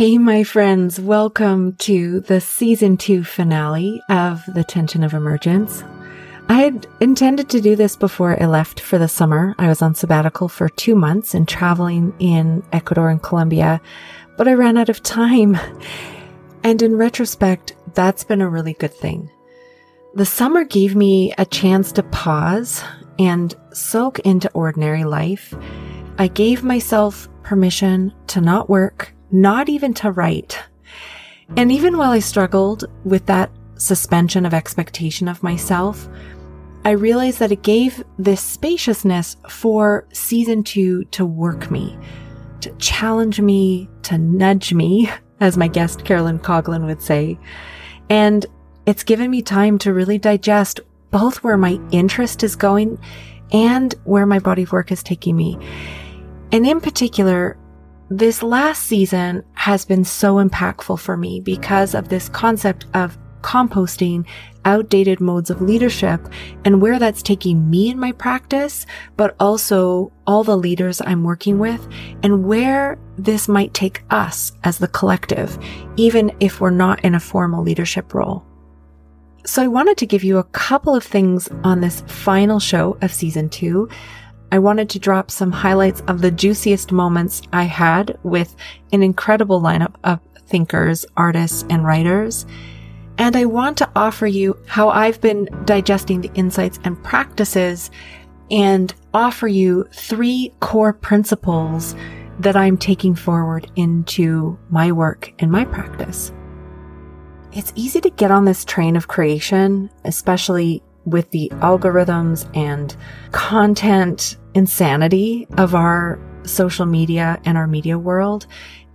Hey, my friends, welcome to the season two finale of The Tension of Emergence. I had intended to do this before I left for the summer. I was on sabbatical for two months and traveling in Ecuador and Colombia, but I ran out of time. And in retrospect, that's been a really good thing. The summer gave me a chance to pause and soak into ordinary life. I gave myself permission to not work not even to write. And even while I struggled with that suspension of expectation of myself, I realized that it gave this spaciousness for season two to work me, to challenge me, to nudge me, as my guest Carolyn Coughlin would say. And it's given me time to really digest both where my interest is going and where my body of work is taking me. And in particular, this last season has been so impactful for me because of this concept of composting outdated modes of leadership and where that's taking me in my practice, but also all the leaders I'm working with and where this might take us as the collective, even if we're not in a formal leadership role. So I wanted to give you a couple of things on this final show of season two I wanted to drop some highlights of the juiciest moments I had with an incredible lineup of thinkers, artists, and writers. And I want to offer you how I've been digesting the insights and practices and offer you three core principles that I'm taking forward into my work and my practice. It's easy to get on this train of creation, especially with the algorithms and content insanity of our social media and our media world.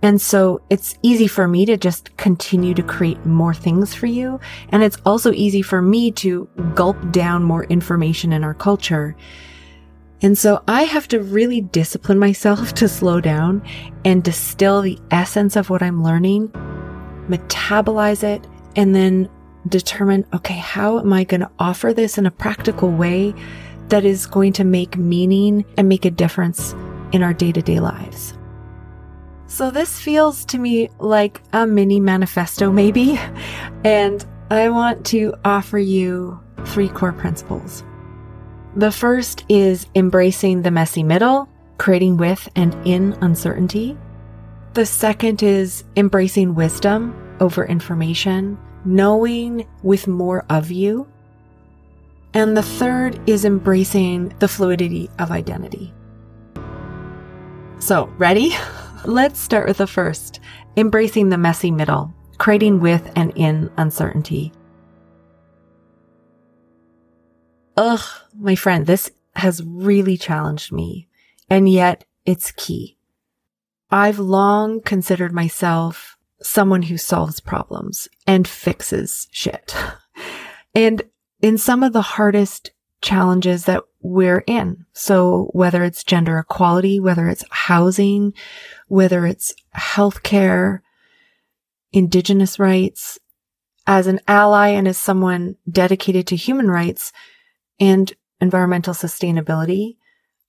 And so it's easy for me to just continue to create more things for you. And it's also easy for me to gulp down more information in our culture. And so I have to really discipline myself to slow down and distill the essence of what I'm learning, metabolize it, and then determine, okay, how am I going to offer this in a practical way that is going to make meaning and make a difference in our day to day lives? So this feels to me like a mini manifesto, maybe. And I want to offer you three core principles. The first is embracing the messy middle, creating with and in uncertainty. The second is embracing wisdom over information knowing with more of you. And the third is embracing the fluidity of identity. So, ready? Let's start with the first embracing the messy middle, creating with and in uncertainty. Ugh, my friend, this has really challenged me, and yet it's key. I've long considered myself someone who solves problems and fixes shit. And in some of the hardest challenges that we're in. So whether it's gender equality, whether it's housing, whether it's healthcare, indigenous rights, as an ally and as someone dedicated to human rights and environmental sustainability,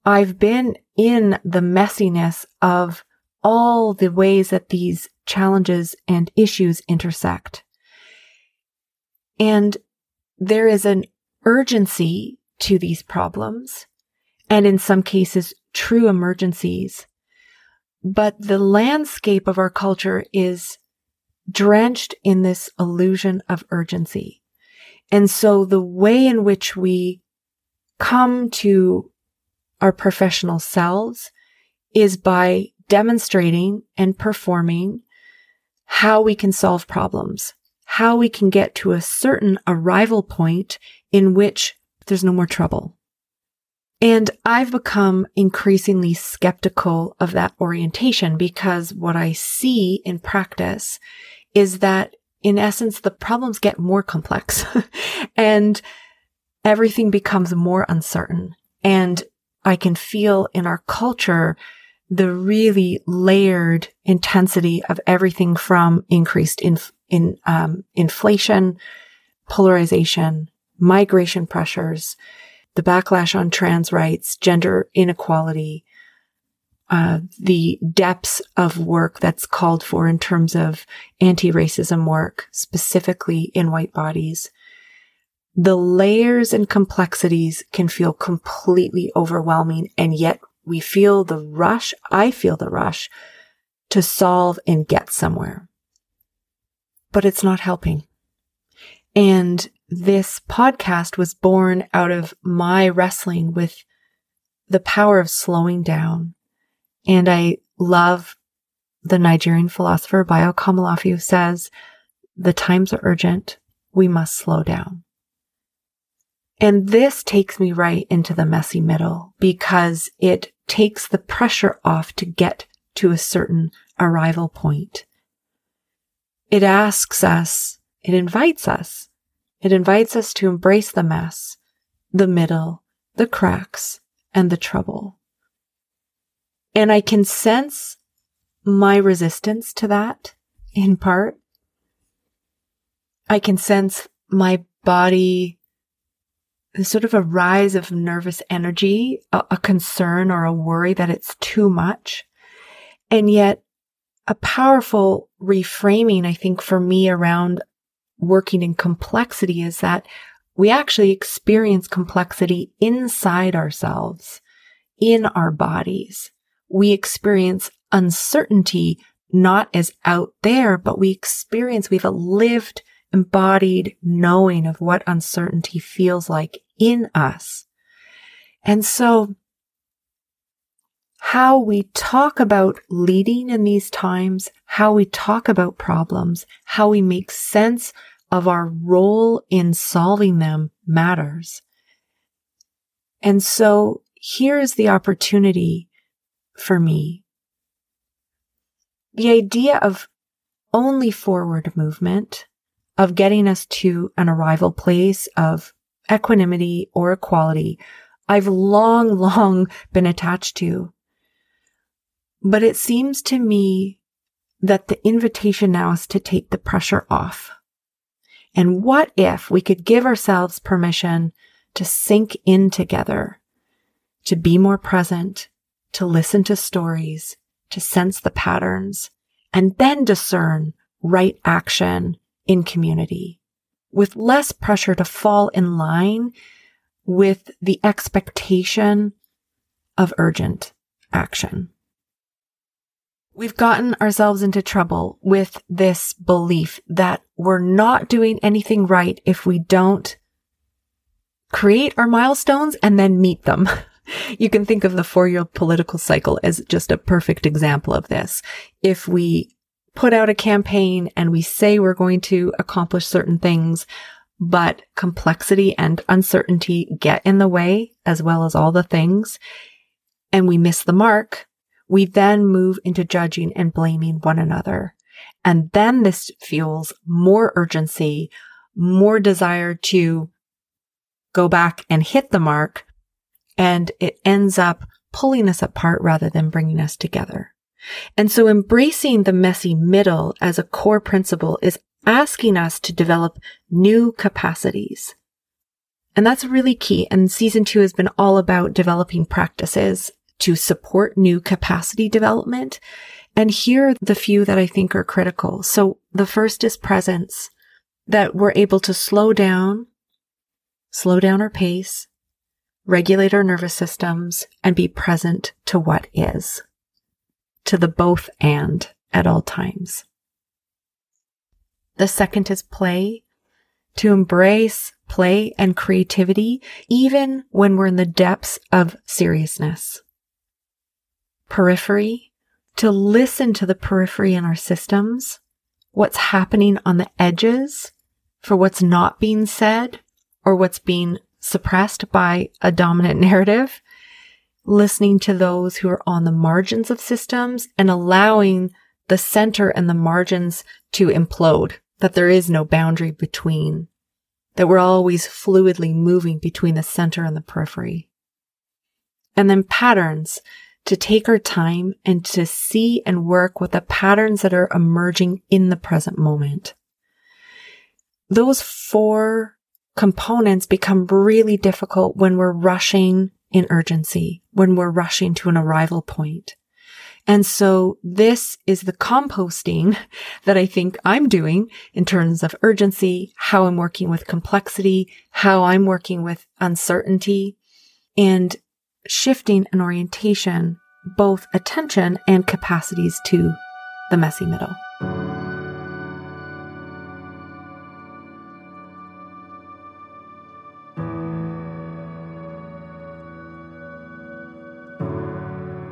I've been in the messiness of all the ways that these challenges and issues intersect. And there is an urgency to these problems and in some cases true emergencies. But the landscape of our culture is drenched in this illusion of urgency. And so the way in which we come to our professional selves is by demonstrating and performing how we can solve problems, how we can get to a certain arrival point in which there's no more trouble. And I've become increasingly skeptical of that orientation because what I see in practice is that in essence, the problems get more complex and everything becomes more uncertain. And I can feel in our culture the really layered intensity of everything from increased in, in um, inflation, polarization, migration pressures, the backlash on trans rights, gender inequality, uh, the depths of work that's called for in terms of anti-racism work, specifically in white bodies, the layers and complexities can feel completely overwhelming. And yet we feel the rush. I feel the rush to solve and get somewhere, but it's not helping. And this podcast was born out of my wrestling with the power of slowing down. And I love the Nigerian philosopher Bayo Akomolafe who says, the times are urgent. We must slow down. And this takes me right into the messy middle because it takes the pressure off to get to a certain arrival point. It asks us, it invites us, it invites us to embrace the mess, the middle, the cracks, and the trouble. And I can sense my resistance to that in part. I can sense my body, sort of a rise of nervous energy, a, a concern or a worry that it's too much. And yet a powerful reframing, I think, for me around working in complexity is that we actually experience complexity inside ourselves, in our bodies. We experience uncertainty not as out there, but we experience, we have a lived, embodied knowing of what uncertainty feels like in us. And so how we talk about leading in these times, how we talk about problems, how we make sense of our role in solving them matters. And so here's the opportunity for me. The idea of only forward movement, of getting us to an arrival place of equanimity or equality, I've long, long been attached to. But it seems to me that the invitation now is to take the pressure off. And what if we could give ourselves permission to sink in together, to be more present, to listen to stories, to sense the patterns, and then discern right action in community with less pressure to fall in line with the expectation of urgent action. We've gotten ourselves into trouble with this belief that we're not doing anything right if we don't create our milestones and then meet them. you can think of the four year political cycle as just a perfect example of this. If we put out a campaign and we say we're going to accomplish certain things, but complexity and uncertainty get in the way as well as all the things and we miss the mark, we then move into judging and blaming one another. And then this fuels more urgency, more desire to go back and hit the mark. And it ends up pulling us apart rather than bringing us together. And so embracing the messy middle as a core principle is asking us to develop new capacities. And that's really key. And season two has been all about developing practices to support new capacity development. And here are the few that I think are critical. So the first is presence, that we're able to slow down, slow down our pace, regulate our nervous systems, and be present to what is, to the both and at all times. The second is play, to embrace play and creativity, even when we're in the depths of seriousness periphery, to listen to the periphery in our systems, what's happening on the edges for what's not being said or what's being suppressed by a dominant narrative, listening to those who are on the margins of systems and allowing the center and the margins to implode, that there is no boundary between, that we're always fluidly moving between the center and the periphery. And then patterns to take our time and to see and work with the patterns that are emerging in the present moment. Those four components become really difficult when we're rushing in urgency, when we're rushing to an arrival point. And so this is the composting that I think I'm doing in terms of urgency, how I'm working with complexity, how I'm working with uncertainty and shifting an orientation, both attention and capacities to the messy middle.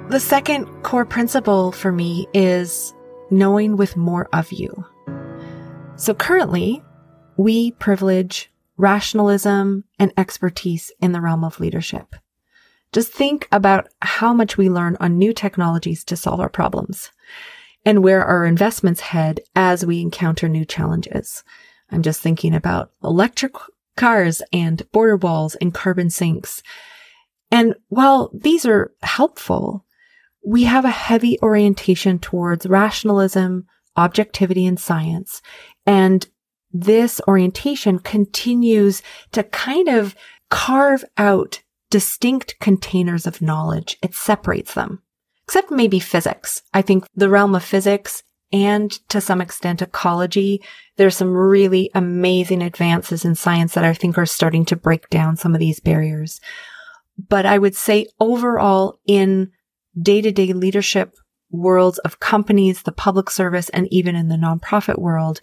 The second core principle for me is knowing with more of you. So currently, we privilege rationalism and expertise in the realm of leadership. Just think about how much we learn on new technologies to solve our problems and where our investments head as we encounter new challenges. I'm just thinking about electric cars and border walls and carbon sinks. And while these are helpful, we have a heavy orientation towards rationalism, objectivity, and science. And this orientation continues to kind of carve out distinct containers of knowledge. It separates them, except maybe physics. I think the realm of physics and to some extent ecology, there's some really amazing advances in science that I think are starting to break down some of these barriers. But I would say overall in day to day leadership worlds of companies, the public service, and even in the nonprofit world,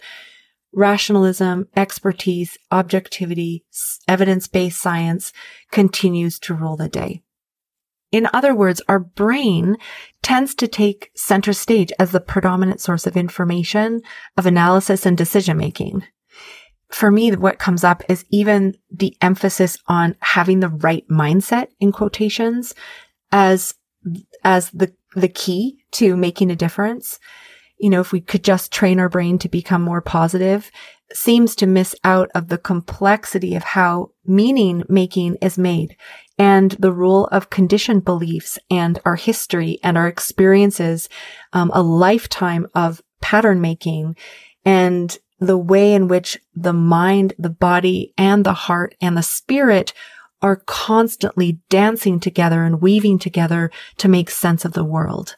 rationalism, expertise, objectivity, evidence based science continues to rule the day. In other words, our brain tends to take center stage as the predominant source of information, of analysis and decision making. For me, what comes up is even the emphasis on having the right mindset in quotations as as the, the key to making a difference. You know, if we could just train our brain to become more positive, seems to miss out of the complexity of how meaning making is made and the role of conditioned beliefs and our history and our experiences, um, a lifetime of pattern making and the way in which the mind, the body and the heart and the spirit are constantly dancing together and weaving together to make sense of the world.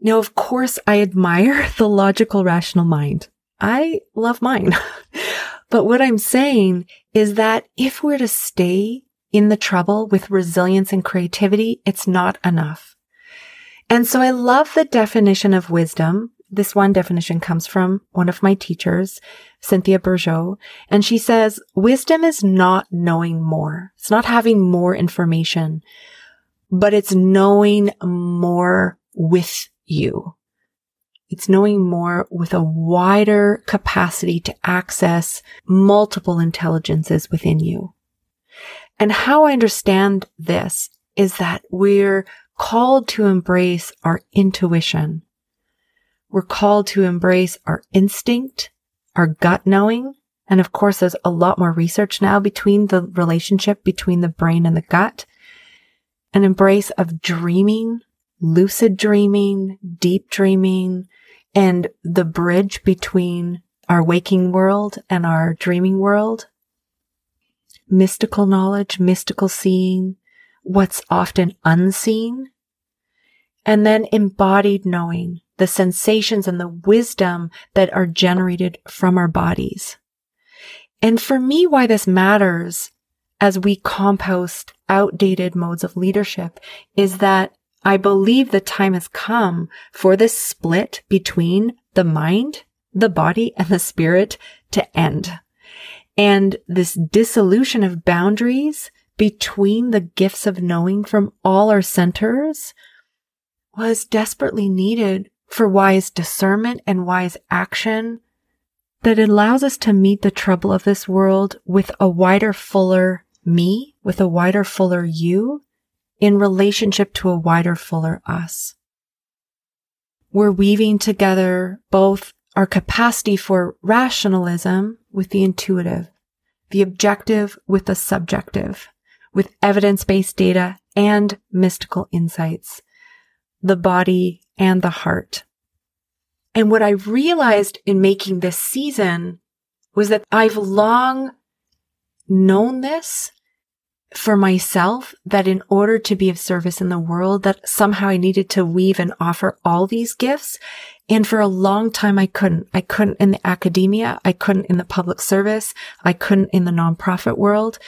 Now, of course, I admire the logical, rational mind. I love mine. but what I'm saying is that if we're to stay in the trouble with resilience and creativity, it's not enough. And so I love the definition of wisdom this one definition comes from one of my teachers, Cynthia Bourgeault, and she says, wisdom is not knowing more. It's not having more information, but it's knowing more with you. It's knowing more with a wider capacity to access multiple intelligences within you. And how I understand this is that we're called to embrace our intuition we're called to embrace our instinct, our gut knowing. And of course, there's a lot more research now between the relationship between the brain and the gut. An embrace of dreaming, lucid dreaming, deep dreaming, and the bridge between our waking world and our dreaming world. Mystical knowledge, mystical seeing, what's often unseen. And then embodied knowing, the sensations and the wisdom that are generated from our bodies. And for me, why this matters as we compost outdated modes of leadership is that I believe the time has come for this split between the mind, the body, and the spirit to end. And this dissolution of boundaries between the gifts of knowing from all our centers was desperately needed for wise discernment and wise action that allows us to meet the trouble of this world with a wider, fuller me, with a wider, fuller you in relationship to a wider, fuller us. We're weaving together both our capacity for rationalism with the intuitive, the objective with the subjective, with evidence-based data and mystical insights, the body and the heart. And what I realized in making this season was that I've long known this, for myself that in order to be of service in the world, that somehow I needed to weave and offer all these gifts. And for a long time, I couldn't. I couldn't in the academia. I couldn't in the public service. I couldn't in the nonprofit world.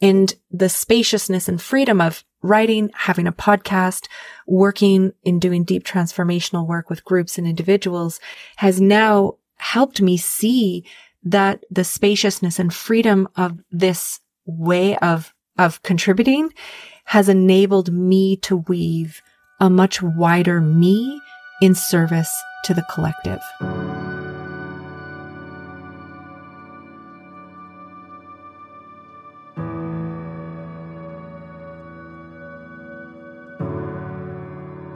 And the spaciousness and freedom of writing, having a podcast, working in doing deep transformational work with groups and individuals has now helped me see that the spaciousness and freedom of this way of of contributing has enabled me to weave a much wider me in service to the collective.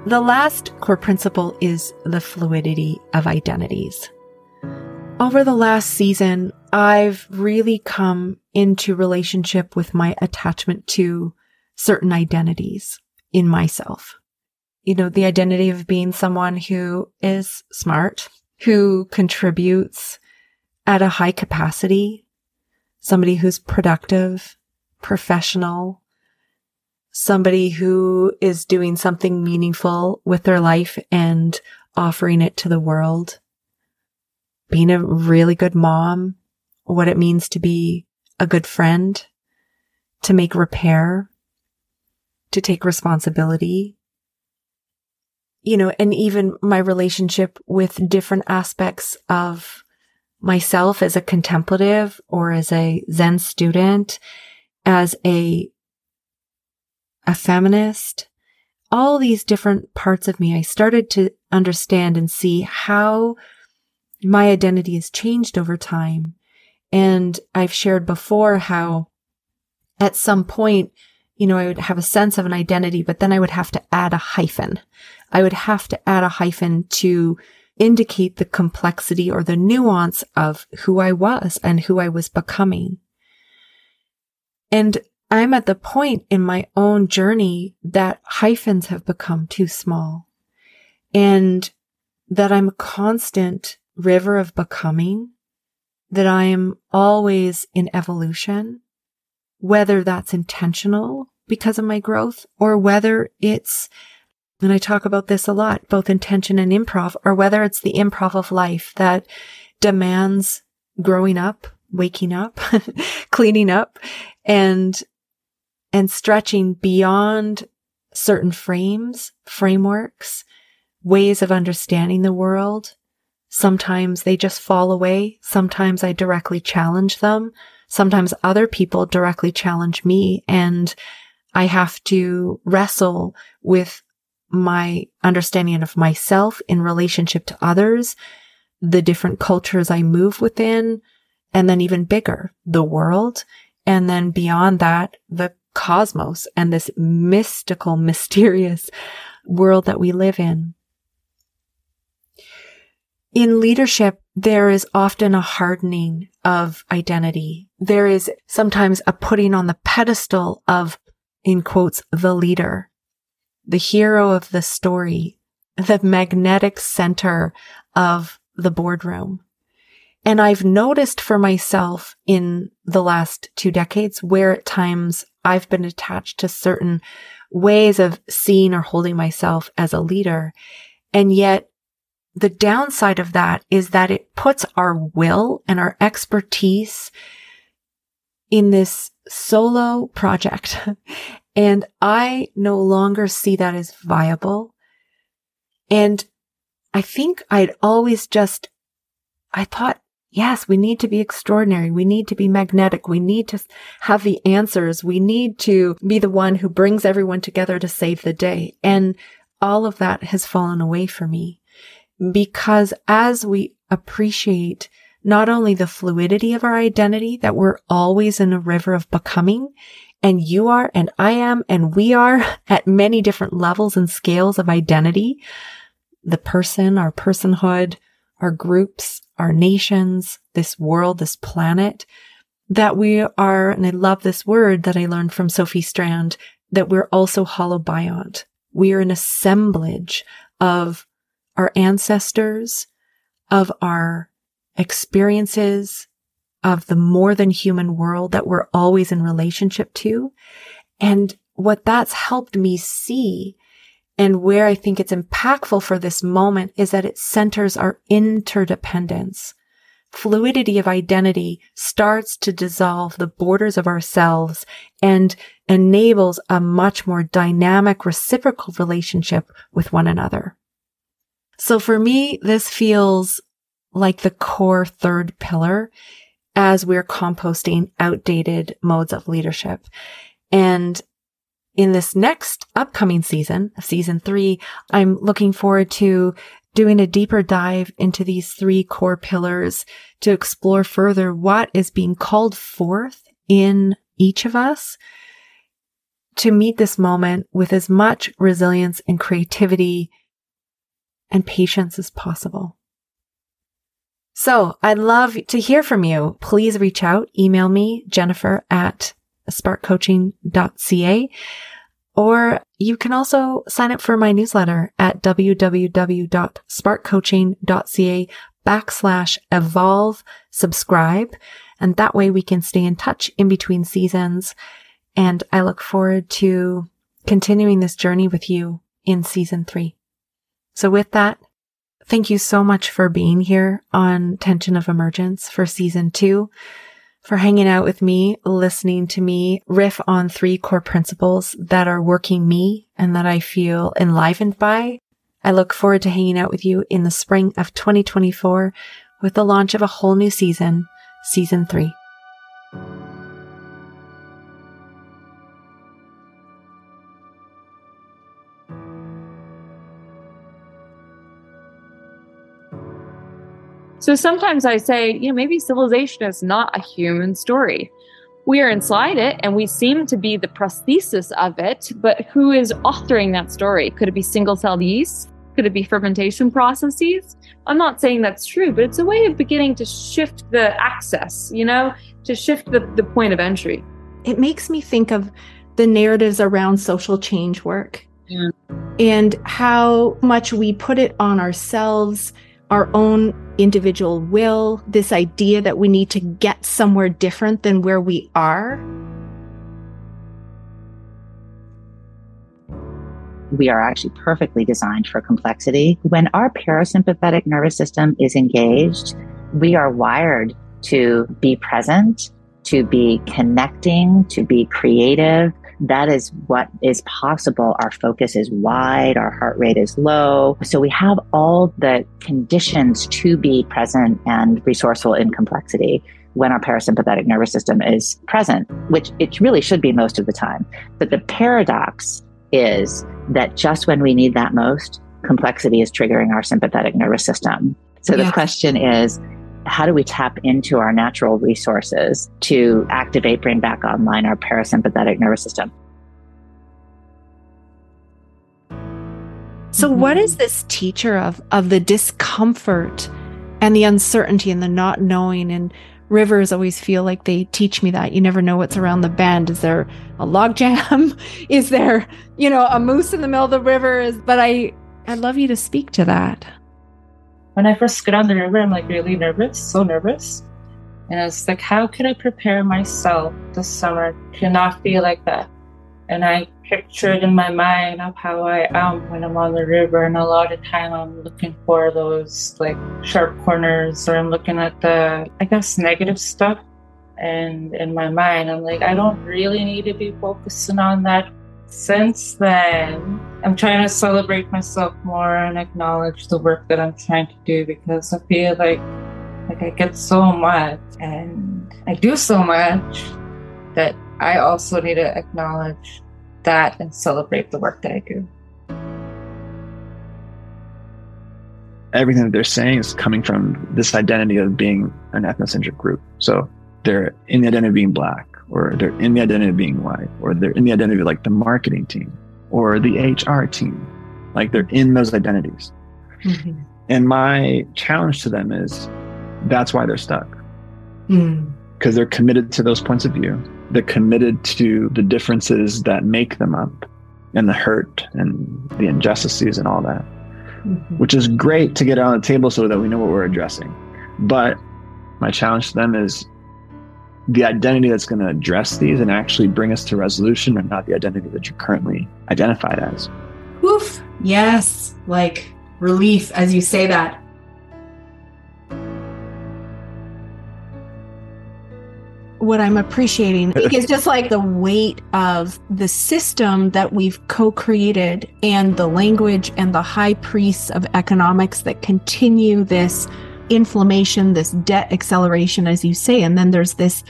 The last core principle is the fluidity of identities. Over the last season, I've really come into relationship with my attachment to certain identities in myself. You know, the identity of being someone who is smart, who contributes at a high capacity, somebody who's productive, professional, somebody who is doing something meaningful with their life and offering it to the world being a really good mom, what it means to be a good friend, to make repair, to take responsibility, you know, and even my relationship with different aspects of myself as a contemplative or as a Zen student, as a, a feminist, all these different parts of me, I started to understand and see how my identity has changed over time. And I've shared before how at some point, you know, I would have a sense of an identity, but then I would have to add a hyphen. I would have to add a hyphen to indicate the complexity or the nuance of who I was and who I was becoming. And I'm at the point in my own journey that hyphens have become too small and that I'm a constant river of becoming, that I am always in evolution, whether that's intentional because of my growth or whether it's, and I talk about this a lot, both intention and improv, or whether it's the improv of life that demands growing up, waking up, cleaning up and, and stretching beyond certain frames, frameworks, ways of understanding the world Sometimes they just fall away. Sometimes I directly challenge them. Sometimes other people directly challenge me and I have to wrestle with my understanding of myself in relationship to others, the different cultures I move within, and then even bigger, the world. And then beyond that, the cosmos and this mystical, mysterious world that we live in in leadership, there is often a hardening of identity. There is sometimes a putting on the pedestal of, in quotes, the leader, the hero of the story, the magnetic center of the boardroom. And I've noticed for myself in the last two decades where at times I've been attached to certain ways of seeing or holding myself as a leader. And yet the downside of that is that it puts our will and our expertise in this solo project. and I no longer see that as viable. And I think I'd always just, I thought, yes, we need to be extraordinary. We need to be magnetic. We need to have the answers. We need to be the one who brings everyone together to save the day. And all of that has fallen away for me because as we appreciate not only the fluidity of our identity, that we're always in a river of becoming, and you are, and I am, and we are at many different levels and scales of identity. The person, our personhood, our groups, our nations, this world, this planet, that we are, and I love this word that I learned from Sophie Strand, that we're also holobiont. We are an assemblage of our ancestors, of our experiences, of the more than human world that we're always in relationship to. And what that's helped me see and where I think it's impactful for this moment is that it centers our interdependence. Fluidity of identity starts to dissolve the borders of ourselves and enables a much more dynamic reciprocal relationship with one another. So for me, this feels like the core third pillar as we're composting outdated modes of leadership. And in this next upcoming season, season three, I'm looking forward to doing a deeper dive into these three core pillars to explore further what is being called forth in each of us to meet this moment with as much resilience and creativity and patience as possible. So I'd love to hear from you. Please reach out, email me, Jennifer at sparkcoaching.ca. Or you can also sign up for my newsletter at www.sparkcoaching.ca backslash evolve subscribe. And that way we can stay in touch in between seasons. And I look forward to continuing this journey with you in season three. So with that, thank you so much for being here on Tension of Emergence for season two for hanging out with me, listening to me riff on three core principles that are working me and that I feel enlivened by. I look forward to hanging out with you in the spring of 2024 with the launch of a whole new season, season three. So sometimes I say, you know, maybe civilization is not a human story. We are inside it and we seem to be the prosthesis of it, but who is authoring that story? Could it be single celled yeast? Could it be fermentation processes? I'm not saying that's true, but it's a way of beginning to shift the access, you know, to shift the, the point of entry. It makes me think of the narratives around social change work yeah. and how much we put it on ourselves our own individual will, this idea that we need to get somewhere different than where we are. We are actually perfectly designed for complexity. When our parasympathetic nervous system is engaged, we are wired to be present, to be connecting, to be creative, that is what is possible. Our focus is wide, our heart rate is low. So we have all the conditions to be present and resourceful in complexity when our parasympathetic nervous system is present, which it really should be most of the time. But the paradox is that just when we need that most, complexity is triggering our sympathetic nervous system. So the question is, how do we tap into our natural resources to activate, bring back online our parasympathetic nervous system? So, mm-hmm. what is this teacher of of the discomfort and the uncertainty and the not knowing? And rivers always feel like they teach me that you never know what's around the bend. Is there a log jam? is there, you know, a moose in the middle of the river? Is but I I'd love you to speak to that when I first got on the river, I'm like really nervous, so nervous. And I was like, how can I prepare myself this summer to not be like that? And I pictured in my mind of how I am when I'm on the river, and a lot of time I'm looking for those like sharp corners, or I'm looking at the, I guess, negative stuff. And in my mind, I'm like, I don't really need to be focusing on that since then, I'm trying to celebrate myself more and acknowledge the work that I'm trying to do because I feel like like I get so much and I do so much that I also need to acknowledge that and celebrate the work that I do. Everything that they're saying is coming from this identity of being an ethnocentric group. So they're in the identity of being black, or they're in the identity of being white, or they're in the identity of like the marketing team or the HR team. Like they're in those identities. Mm-hmm. And my challenge to them is that's why they're stuck. Because mm. they're committed to those points of view. They're committed to the differences that make them up and the hurt and the injustices and all that, mm-hmm. which is great to get on the table so that we know what we're addressing. But my challenge to them is the identity that's going to address these and actually bring us to resolution and not the identity that you're currently identified as. Woof. Yes. Like relief as you say that. What I'm appreciating is just like the weight of the system that we've co created and the language and the high priests of economics that continue this inflammation, this debt acceleration, as you say. And then there's this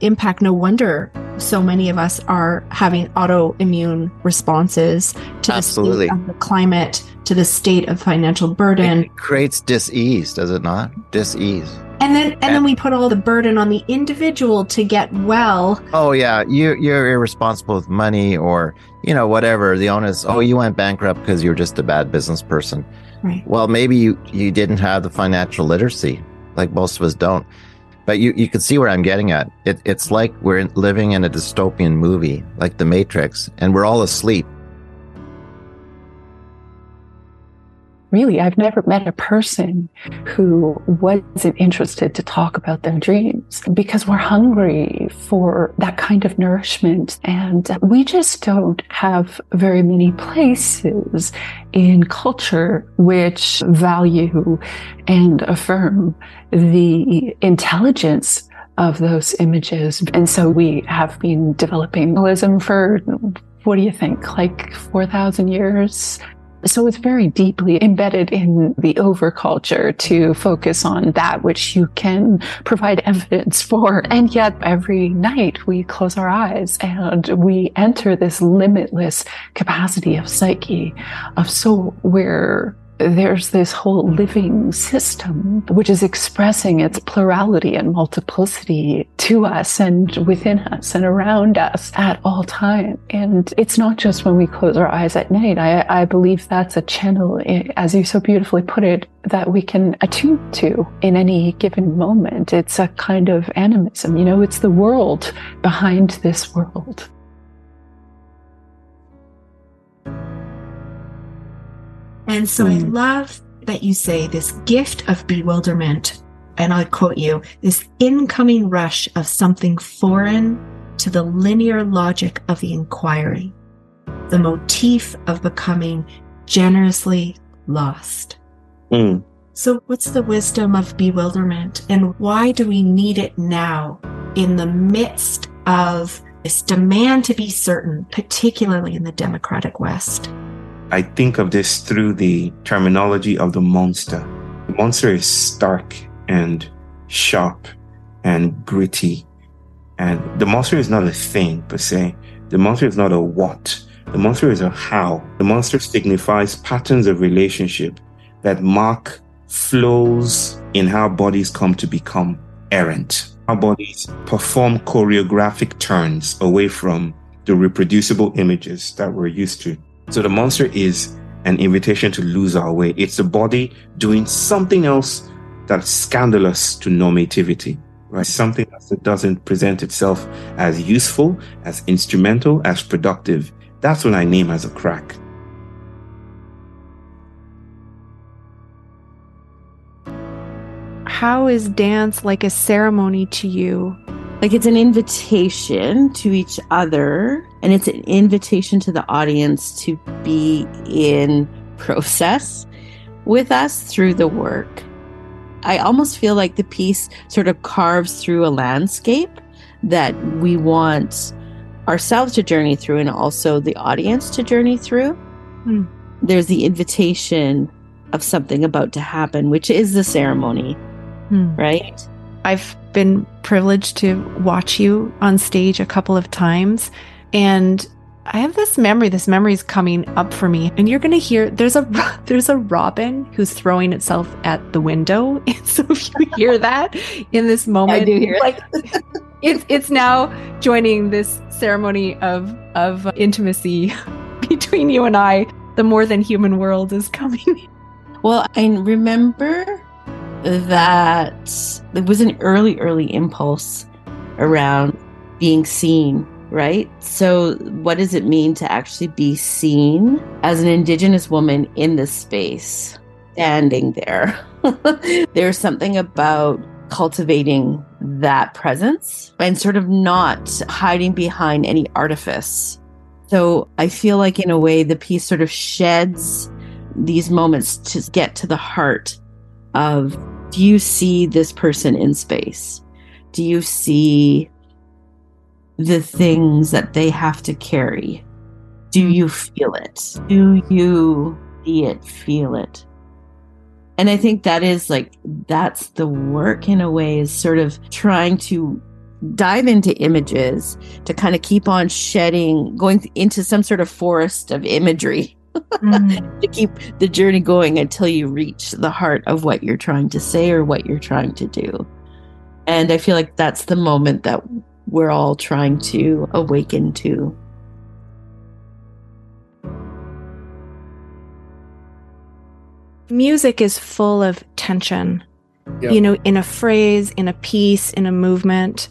impact. No wonder so many of us are having autoimmune responses to Absolutely. the, the climate, to the state of financial burden. It creates dis-ease, does it not? Dis-ease. And then and, and then we put all the burden on the individual to get well. Oh yeah, you you're irresponsible with money or you know whatever. The onus, oh you went bankrupt because you're just a bad business person. Right. Well, maybe you you didn't have the financial literacy like most of us don't. But you, you can see where I'm getting at. It, it's like we're living in a dystopian movie, like The Matrix, and we're all asleep. Really, I've never met a person who wasn't interested to talk about their dreams because we're hungry for that kind of nourishment. And we just don't have very many places in culture which value and affirm the intelligence of those images. And so we have been developing realism for, what do you think, like 4,000 years? So it's very deeply embedded in the overculture to focus on that which you can provide evidence for. And yet every night we close our eyes and we enter this limitless capacity of psyche, of soul, where there's this whole living system which is expressing its plurality and multiplicity to us and within us and around us at all time. And it's not just when we close our eyes at night. I, I believe that's a channel, eh, as you so beautifully put it, that we can attune to in any given moment. It's a kind of animism, you know, it's the world behind this world. And so mm. I love that you say this gift of bewilderment, and I quote you this incoming rush of something foreign to the linear logic of the inquiry, the motif of becoming generously lost. Mm. So, what's the wisdom of bewilderment, and why do we need it now in the midst of this demand to be certain, particularly in the democratic West? I think of this through the terminology of the monster. The monster is stark and sharp and gritty. And the monster is not a thing per se. The monster is not a what. The monster is a how. The monster signifies patterns of relationship that mark flows in how bodies come to become errant. Our bodies perform choreographic turns away from the reproducible images that we're used to. So the monster is an invitation to lose our way. It's the body doing something else that's scandalous to normativity, right? Something that doesn't present itself as useful, as instrumental, as productive. That's what I name as a crack. How is dance like a ceremony to you? Like it's an invitation to each other and it's an invitation to the audience to be in process with us through the work. I almost feel like the piece sort of carves through a landscape that we want ourselves to journey through and also the audience to journey through. Hmm. There's the invitation of something about to happen, which is the ceremony, Hmm. right? I've been privileged to watch you on stage a couple of times and I have this memory. This memory is coming up for me, and you're going to hear there's a there's a robin who's throwing itself at the window. And so if you hear that in this moment, I do hear like it's it's now joining this ceremony of of intimacy between you and I. The more than human world is coming. Well, I remember that it was an early, early impulse around being seen right? So, what does it mean to actually be seen as an Indigenous woman in this space, standing there? There's something about cultivating that presence and sort of not hiding behind any artifice. So I feel like, in a way, the piece sort of sheds these moments to get to the heart of do you see this person in space? Do you see the things that they have to carry? Do you feel it? Do you see it, feel it? And I think that is like, that's the work in a way, is sort of trying to dive into images to kind of keep on shedding, going into some sort of forest of imagery mm. to keep the journey going until you reach the heart of what you're trying to say or what you're trying to do. And I feel like that's the moment that we're all trying to awaken to. Music is full of tension, yep. you know, in a phrase, in a piece, in a movement.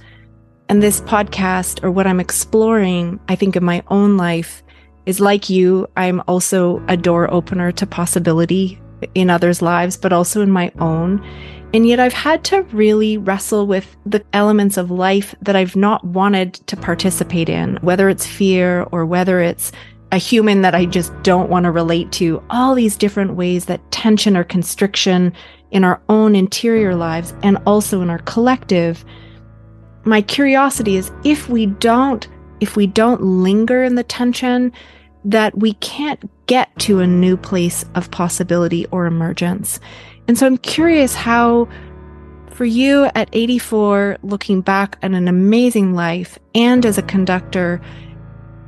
And this podcast, or what I'm exploring, I think, in my own life, is like you. I'm also a door opener to possibility in others' lives, but also in my own. And yet I've had to really wrestle with the elements of life that I've not wanted to participate in, whether it's fear or whether it's a human that I just don't want to relate to, all these different ways that tension or constriction in our own interior lives and also in our collective. My curiosity is if we don't, if we don't linger in the tension, that we can't get to a new place of possibility or emergence. And so I'm curious how, for you at 84, looking back at an amazing life and as a conductor,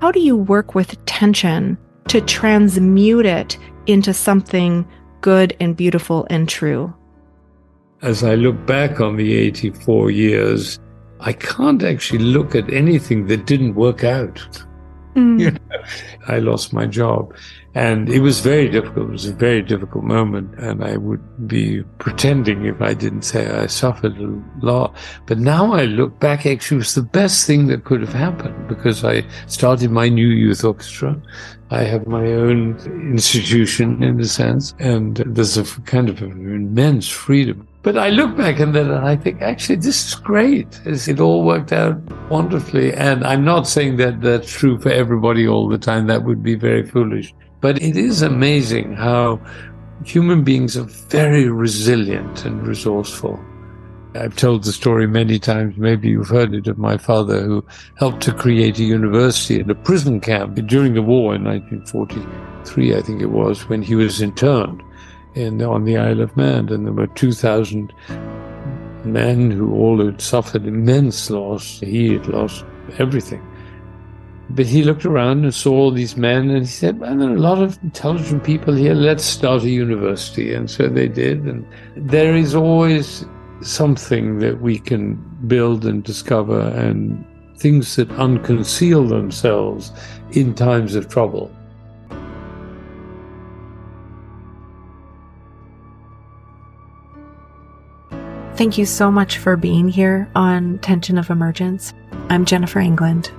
how do you work with tension to transmute it into something good and beautiful and true? As I look back on the 84 years, I can't actually look at anything that didn't work out. Mm. You know, I lost my job. And it was very difficult. It was a very difficult moment. And I would be pretending if I didn't say I suffered a lot. But now I look back, actually, it was the best thing that could have happened because I started my new youth orchestra. I have my own institution in a sense, and there's a kind of an immense freedom. But I look back on that and I think, actually, this is great. It all worked out wonderfully. And I'm not saying that that's true for everybody all the time. That would be very foolish. But it is amazing how human beings are very resilient and resourceful. I've told the story many times. Maybe you've heard it of my father who helped to create a university at a prison camp during the war in 1943, I think it was, when he was interned in, on the Isle of Man. And there were 2,000 men who all had suffered immense loss. He had lost everything. But he looked around and saw all these men and he said, well, there are a lot of intelligent people here. Let's start a university. And so they did. And there is always something that we can build and discover and things that unconceal themselves in times of trouble. Thank you so much for being here on Tension of Emergence. I'm Jennifer England.